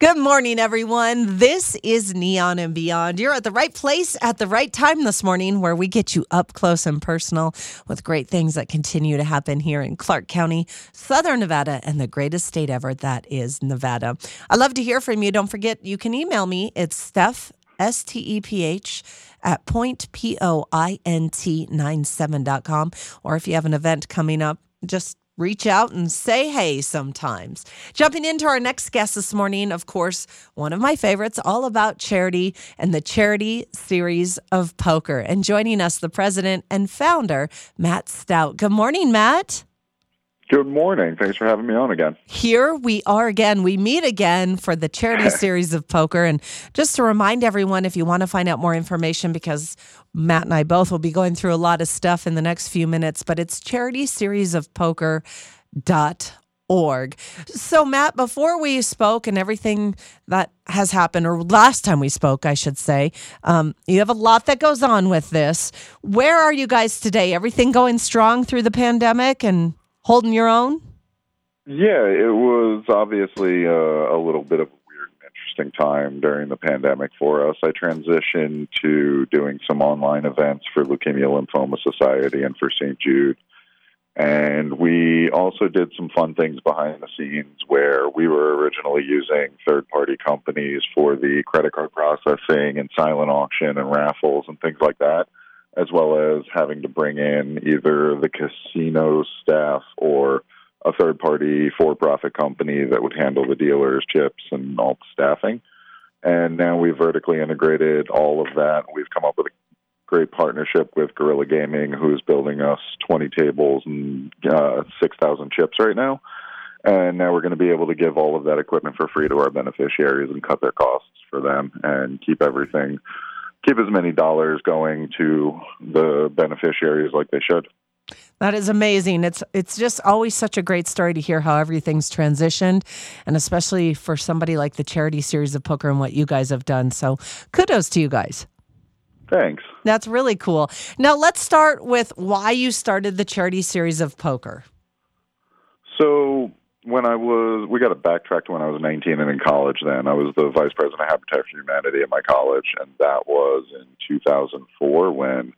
Good morning, everyone. This is Neon and Beyond. You're at the right place at the right time this morning, where we get you up close and personal with great things that continue to happen here in Clark County, Southern Nevada, and the greatest state ever that is Nevada. I love to hear from you. Don't forget, you can email me. It's Steph, S T E P H, at point, P O I N T 97.com. Or if you have an event coming up, just reach out and say hey sometimes. Jumping into our next guest this morning, of course, one of my favorites, all about charity and the charity series of poker. And joining us, the president and founder, Matt Stout. Good morning, Matt. Good morning. Thanks for having me on again. Here we are again. We meet again for the charity series of poker. And just to remind everyone, if you want to find out more information, because Matt and I both will be going through a lot of stuff in the next few minutes, but it's charity series of poker dot org. So, Matt, before we spoke and everything that has happened, or last time we spoke, I should say, um, you have a lot that goes on with this. Where are you guys today? Everything going strong through the pandemic and holding your own? Yeah, it was obviously uh, a little bit of a weird and interesting time during the pandemic for us. I transitioned to doing some online events for Leukemia Lymphoma Society and for St. Jude. And we also did some fun things behind the scenes where we were originally using third party companies for the credit card processing and silent auction and raffles and things like that as well as having to bring in either the casino staff or a third party for profit company that would handle the dealers, chips, and all the staffing. And now we've vertically integrated all of that. We've come up with a great partnership with Guerrilla Gaming, who's building us 20 tables and uh, 6,000 chips right now. And now we're going to be able to give all of that equipment for free to our beneficiaries and cut their costs for them and keep everything keep as many dollars going to the beneficiaries like they should. That is amazing. It's it's just always such a great story to hear how everything's transitioned, and especially for somebody like the charity series of poker and what you guys have done. So, kudos to you guys. Thanks. That's really cool. Now, let's start with why you started the charity series of poker. So, when I was, we got to backtrack to when I was 19 and in college then. I was the vice president of Habitat for Humanity at my college, and that was in 2004 when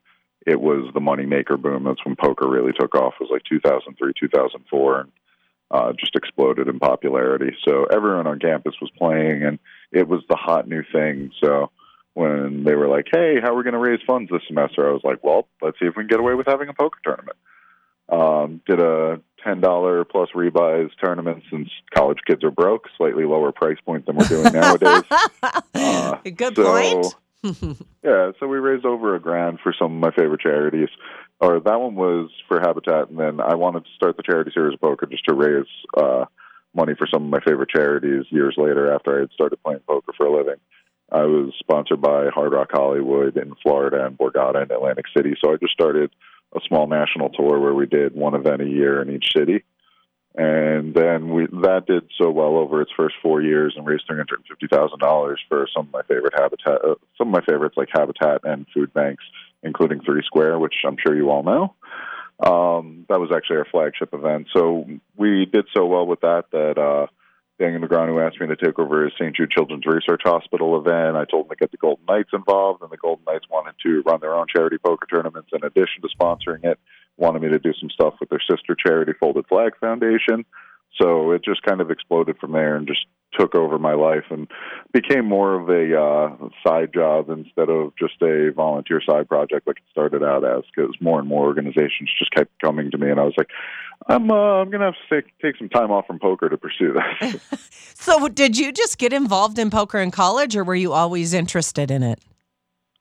it was the moneymaker boom. That's when poker really took off. It was like 2003, 2004, and uh, just exploded in popularity. So everyone on campus was playing, and it was the hot new thing. So when they were like, hey, how are we going to raise funds this semester? I was like, well, let's see if we can get away with having a poker tournament. Um, did a ten dollar plus rebuys tournament since college kids are broke, slightly lower price point than we're doing nowadays. uh, Good so, point. yeah, so we raised over a grand for some of my favorite charities. Or that one was for Habitat, and then I wanted to start the charity series of poker just to raise uh, money for some of my favorite charities. Years later, after I had started playing poker for a living, I was sponsored by Hard Rock Hollywood in Florida and Borgata in Atlantic City. So I just started a small national tour where we did one event a year in each city. And then we that did so well over its first four years and raised three hundred and fifty thousand dollars for some of my favorite habitat, uh, some of my favorites like Habitat and food banks, including Three Square, which I'm sure you all know. Um, that was actually our flagship event. So we did so well with that that uh, Daniel Negreanu who asked me to take over his St. Jude Children's Research Hospital event. I told him to get the Golden Knights involved, and the Golden Knights wanted to run their own charity poker tournaments in addition to sponsoring it. Wanted me to do some stuff with their sister charity, Folded Flag Foundation. So it just kind of exploded from there and just took over my life and became more of a uh, side job instead of just a volunteer side project like it started out as because more and more organizations just kept coming to me and I was like, I'm uh, I'm gonna have to take take some time off from poker to pursue this. so did you just get involved in poker in college or were you always interested in it?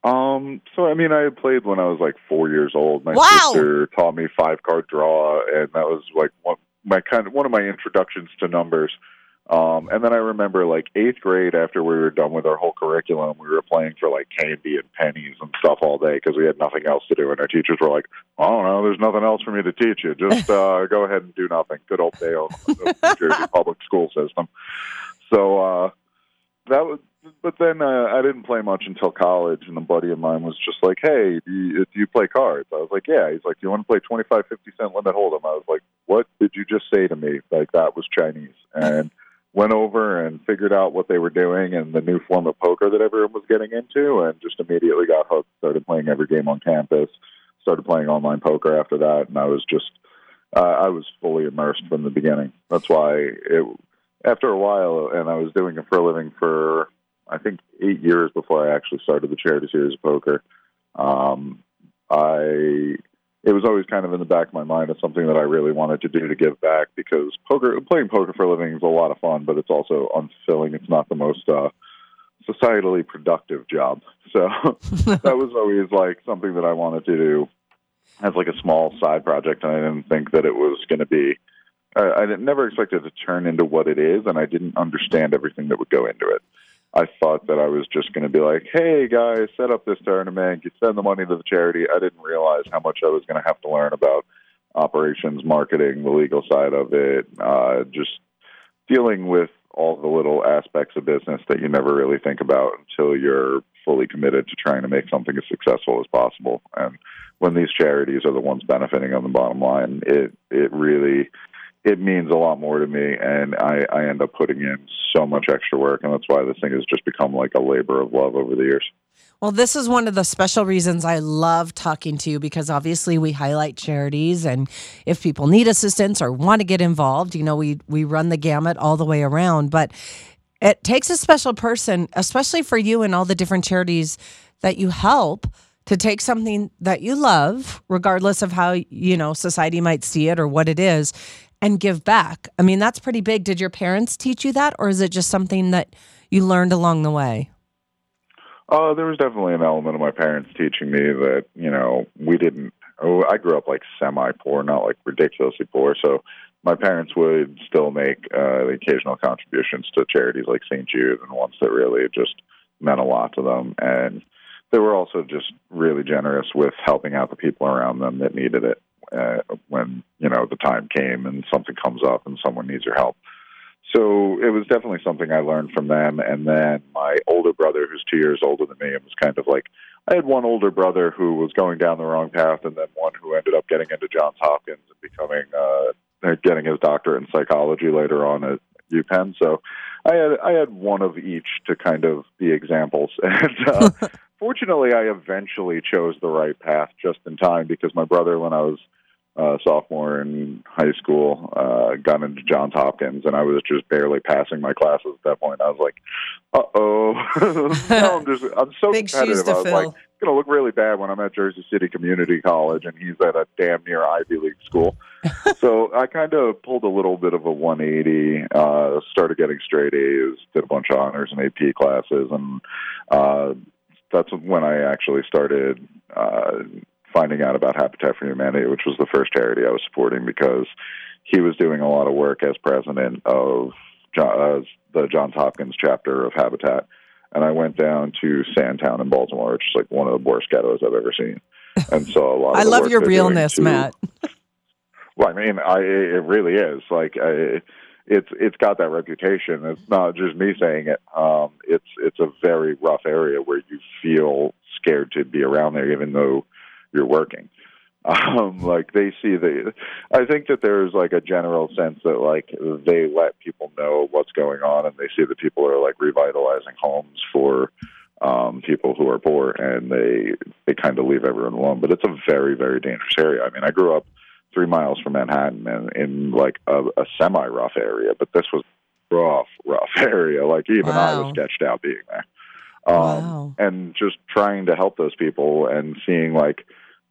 Um, so I mean, I had played when I was like four years old. My wow. sister taught me five card draw, and that was like one my kind of one of my introductions to numbers. Um, and then I remember like eighth grade after we were done with our whole curriculum, we were playing for like candy and pennies and stuff all day because we had nothing else to do. And our teachers were like, "I don't know, there's nothing else for me to teach you. Just uh, go ahead and do nothing." Good old Dale, New Jersey public school system. So uh, that was. But then uh, I didn't play much until college, and a buddy of mine was just like, "Hey, do you, do you play cards?" I was like, "Yeah." He's like, "Do you want to play twenty five, fifty cent limit hold'em?" I was like, "What did you just say to me?" Like that was Chinese, and went over and figured out what they were doing and the new form of poker that everyone was getting into, and just immediately got hooked. Started playing every game on campus. Started playing online poker after that, and I was just uh, I was fully immersed from the beginning. That's why it after a while, and I was doing it for a living for I think eight years before I actually started the charity series of poker. Um, I it was always kind of in the back of my mind as something that I really wanted to do to give back because poker playing poker for a living is a lot of fun, but it's also unfulfilling. It's not the most uh, societally productive job. So that was always like something that I wanted to do as like a small side project, and I didn't think that it was going to be. I, I never expected it to turn into what it is, and I didn't understand everything that would go into it. I thought that I was just going to be like, "Hey guys, set up this tournament, you send the money to the charity." I didn't realize how much I was going to have to learn about operations, marketing, the legal side of it, uh, just dealing with all the little aspects of business that you never really think about until you're fully committed to trying to make something as successful as possible. And when these charities are the ones benefiting on the bottom line, it it really it means a lot more to me, and I, I end up putting in so much extra work, and that's why this thing has just become like a labor of love over the years. Well, this is one of the special reasons I love talking to you because obviously we highlight charities, and if people need assistance or want to get involved, you know, we we run the gamut all the way around. But it takes a special person, especially for you and all the different charities that you help to take something that you love regardless of how you know society might see it or what it is and give back. I mean, that's pretty big. Did your parents teach you that, or is it just something that you learned along the way? Uh, there was definitely an element of my parents teaching me that, you know, we didn't, oh, I grew up like semi poor, not like ridiculously poor. So my parents would still make uh, the occasional contributions to charities like St. Jude and ones that really just meant a lot to them. And they were also just really generous with helping out the people around them that needed it uh, when you know the time came and something comes up and someone needs your help. So it was definitely something I learned from them. And then my older brother, who's two years older than me, it was kind of like I had one older brother who was going down the wrong path, and then one who ended up getting into Johns Hopkins and becoming uh, getting his doctorate in psychology later on at UPenn. So I had I had one of each to kind of be examples, and uh, fortunately, I eventually chose the right path just in time because my brother, when I was uh, sophomore in high school, uh, got into Johns Hopkins, and I was just barely passing my classes at that point. I was like, "Uh oh!" I'm just, I'm so Big competitive. I was fill. like, "It's gonna look really bad when I'm at Jersey City Community College, and he's at a damn near Ivy League school." so I kind of pulled a little bit of a 180. Uh, started getting straight A's, did a bunch of honors and AP classes, and uh, that's when I actually started. Uh, finding out about Habitat for Humanity, which was the first charity I was supporting because he was doing a lot of work as president of uh, the Johns Hopkins chapter of Habitat. And I went down to Sandtown in Baltimore, which is like one of the worst ghettos I've ever seen, and saw a lot. Of I love your realness, to- Matt. Well, I mean, I it really is like I, it's it's got that reputation. It's not just me saying it. Um, it's it's a very rough area where you feel scared to be around there, even though you're working. Um, like they see the, I think that there's like a general sense that like they let people know what's going on, and they see that people are like revitalizing homes for um, people who are poor, and they they kind of leave everyone alone. But it's a very very dangerous area. I mean, I grew up three miles from Manhattan and in like a, a semi rough area, but this was rough rough area. Like even I was sketched out being there. Um, Wow. and just trying to help those people and seeing like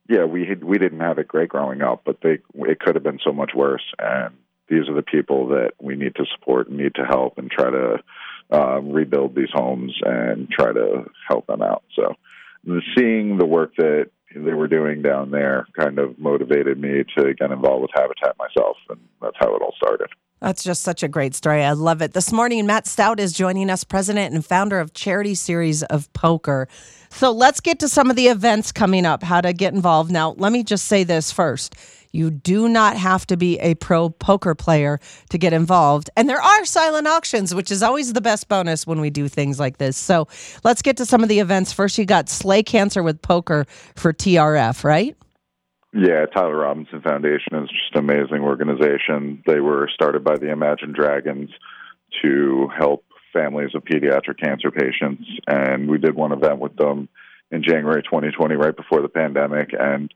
yeah we had, we didn't have it great growing up but they it could have been so much worse. And these are the people that we need to support and need to help and try to uh, rebuild these homes and try to help them out. So seeing the work that they were doing down there kind of motivated me to get involved with habitat myself and that's how it all started That's just such a great story. I love it. This morning, Matt Stout is joining us, president and founder of Charity Series of Poker. So let's get to some of the events coming up, how to get involved. Now, let me just say this first. You do not have to be a pro poker player to get involved. And there are silent auctions, which is always the best bonus when we do things like this. So let's get to some of the events. First, you got Slay Cancer with Poker for TRF, right? Yeah, Tyler Robinson Foundation is just an amazing organization. They were started by the Imagine Dragons to help families of pediatric cancer patients. And we did one event with them in January 2020, right before the pandemic. And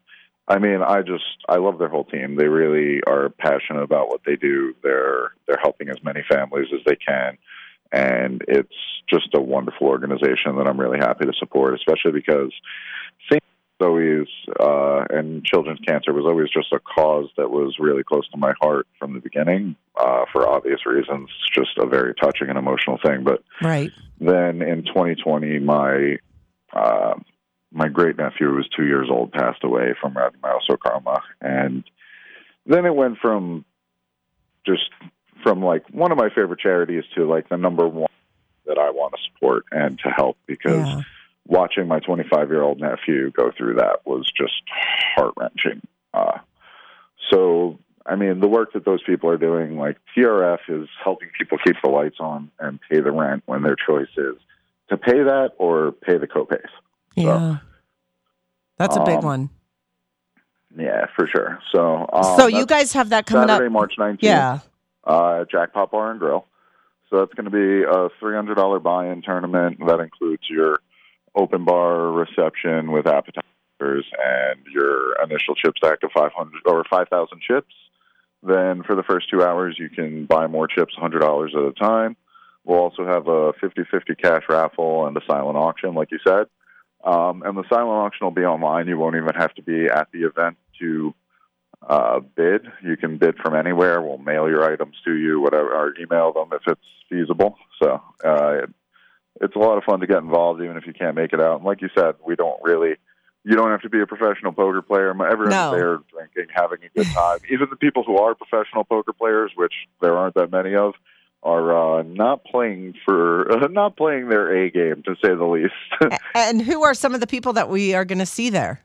I mean, I just I love their whole team. They really are passionate about what they do. They're they're helping as many families as they can, and it's just a wonderful organization that I'm really happy to support, especially because. Always uh, and children's cancer was always just a cause that was really close to my heart from the beginning, uh, for obvious reasons. Just a very touching and emotional thing. But Right. then in 2020, my uh, my great nephew, who was two years old, passed away from rhabdomyosarcoma, and then it went from just from like one of my favorite charities to like the number one that I want to support and to help because Yeah. Watching my 25 year old nephew go through that was just heart wrenching. Uh, so, I mean, the work that those people are doing, like TRF is helping people keep the lights on and pay the rent when their choice is to pay that or pay the copays. Yeah. That's a big Um, one. Yeah, for sure. So, um, so you guys have that coming Saturday, up. March 19th. Yeah. uh, Jackpot Bar and Grill. So that's going to be a $300 buy-in tournament that includes your open bar reception with appetizers and your initial chip stack of 500 or 5,000 chips. Then for the first two hours, you can buy more chips $100 at a time. We'll also have a 50-50 cash raffle and a silent auction, like you said. Um, and the silent auction will be online. You won't even have to be at the event to uh, bid. You can bid from anywhere. We'll mail your items to you, whatever, or email them if it's feasible. So uh, it's a lot of fun to get involved, even if you can't make it out. And like you said, we don't really. You don't have to be a professional poker player. Everyone's No. there drinking, having a good time. even the people who are professional poker players, which there aren't that many of, are uh, not playing for uh, not playing their A game, to say the least. And who are some of the people that we are going to see there?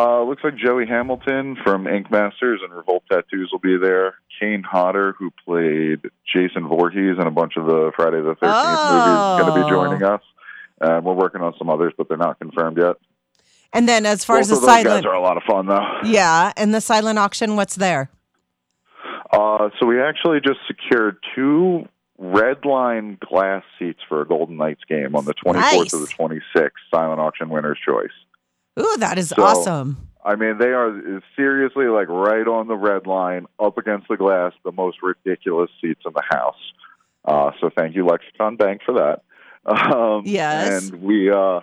Uh, looks like Joey Hamilton from Ink Masters and Revolt Tattoos will be there. Kane Hodder, who played Jason Voorhees in a bunch of the Friday the 13th Oh. movies, is going to be joining us. And we're working on some others, but they're not confirmed yet. And then as far Both as the silent, guys are a lot of fun, though. yeah, and the silent auction, what's there? Uh, so we actually just secured two red line glass seats for a Golden Knights game on the 24th Nice. to the 26th, silent auction winner's choice. Ooh, that is So- awesome. I mean, they are seriously like right on the red line, up against the glass, the most ridiculous seats in the house. Uh, so thank you, Lexicon Bank, for that. Um, Yes. and we uh,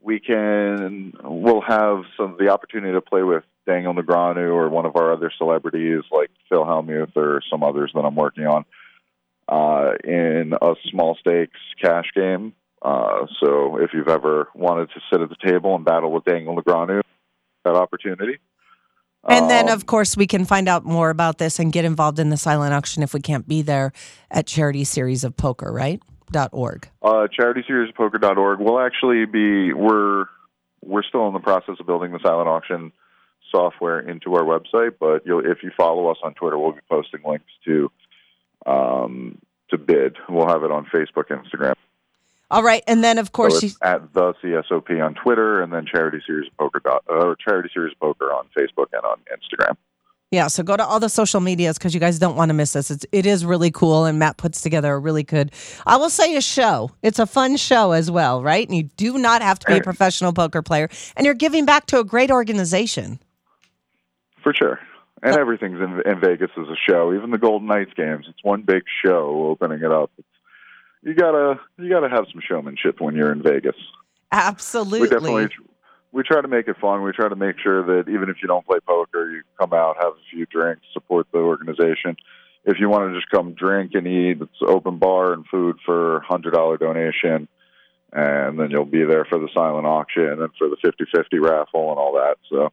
we can we'll have some the opportunity to play with Daniel Negreanu or one of our other celebrities like Phil Hellmuth or some others that I'm working on uh, in a small stakes cash game. Uh, so if you've ever wanted to sit at the table and battle with Daniel Negreanu, that opportunity. And then, Um, of course, we can find out more about this and get involved in the silent auction if we can't be there at Charity Series of Poker, right? Dot org. uh, CharitySeriesPoker.org. We'll actually be we're we're still in the process of building the silent auction software into our website, but you'll, if you follow us on Twitter, we'll be posting links to um, to bid. We'll have it on Facebook, Instagram. All right, and then of So course, you, at the CSOP on Twitter, and then Charity Series Poker dot, uh, or Charity Series Poker on Facebook and on Instagram. yeah. So go to all the social medias because you guys don't want to miss this. It's it is really cool, and Matt puts together a really good. I will say a show. It's a fun show as well, right? And you do not have to be a professional poker player, and you're giving back to a great organization. For sure. And everything's in, in Vegas as a show. Even the Golden Knights games, it's one big show opening it up. It's, you gotta you gotta have some showmanship when you're in Vegas. Absolutely. We definitely we try to make it fun. We try to make sure that even if you don't play poker, you come out, have a few drinks, support the organization. If you want to just come drink and eat, it's open bar and food for hundred dollar donation, and then you'll be there for the silent auction and for the 50-50 raffle and all that. So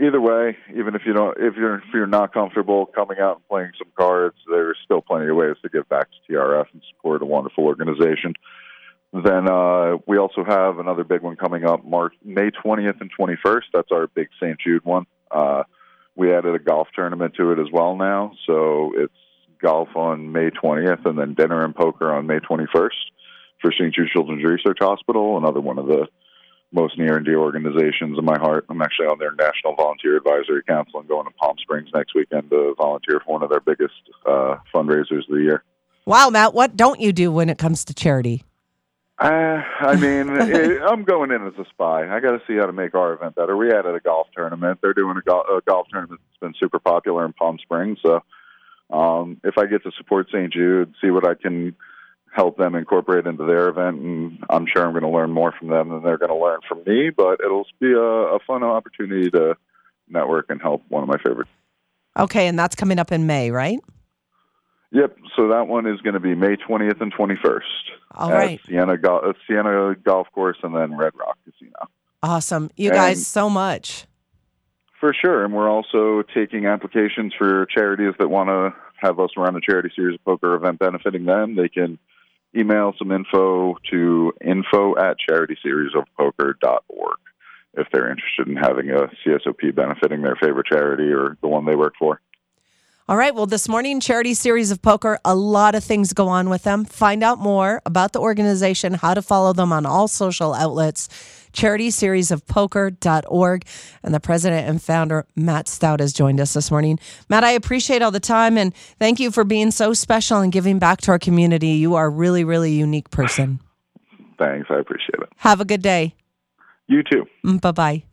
either way, even if you don't, if you're if you're not comfortable coming out and playing some cards, there's still plenty of ways to give back to TRF and support a wonderful organization. Then uh, we also have another big one coming up March May 20th and 21st. That's our big St. Jude one. Uh, we added a golf tournament to it as well now, so it's golf on May 20th and then dinner and poker on May 21st for St. Jude Children's Research Hospital, another one of the most near and dear organizations in my heart. I'm actually on their National Volunteer Advisory Council and going to Palm Springs next weekend to volunteer for one of their biggest uh, fundraisers of the year. Wow, Matt, what don't you do when it comes to charity? Uh, I mean, it, I'm going in as a spy. I got to see how to make our event better. We at a golf tournament. They're doing a, go- a golf tournament that's been super popular in Palm Springs. So, um, if I get to support St. Jude, see what I can help them incorporate into their event, and I'm sure I'm going to learn more from them than they're going to learn from me. But it'll be a, a fun opportunity to network and help one of my favorites. Okay, and that's coming up in May, right? Yep. So that one is going to be May 20th and 21st All at right. Siena, Go- uh, Siena Golf Course and then Red Rock Casino. Awesome. You And- guys so much. For sure. And we're also taking applications for charities that want to have us run a charity series of poker event benefiting them. They can email some info to info at charityseriesofpoker.org if they're interested in having a CSOP benefiting their favorite charity or the one they work for. All right. Well, this morning, Charity Series of Poker, a lot of things go on with them. Find out more about the organization, how to follow them on all social outlets, charityseriesofpoker.org. And the president and founder, Matt Stout, has joined us this morning. Matt, I appreciate all the time and thank you for being so special and giving back to our community. You are a really, really unique person. Thanks. I appreciate it. Have a good day. You too. Mm, bye bye.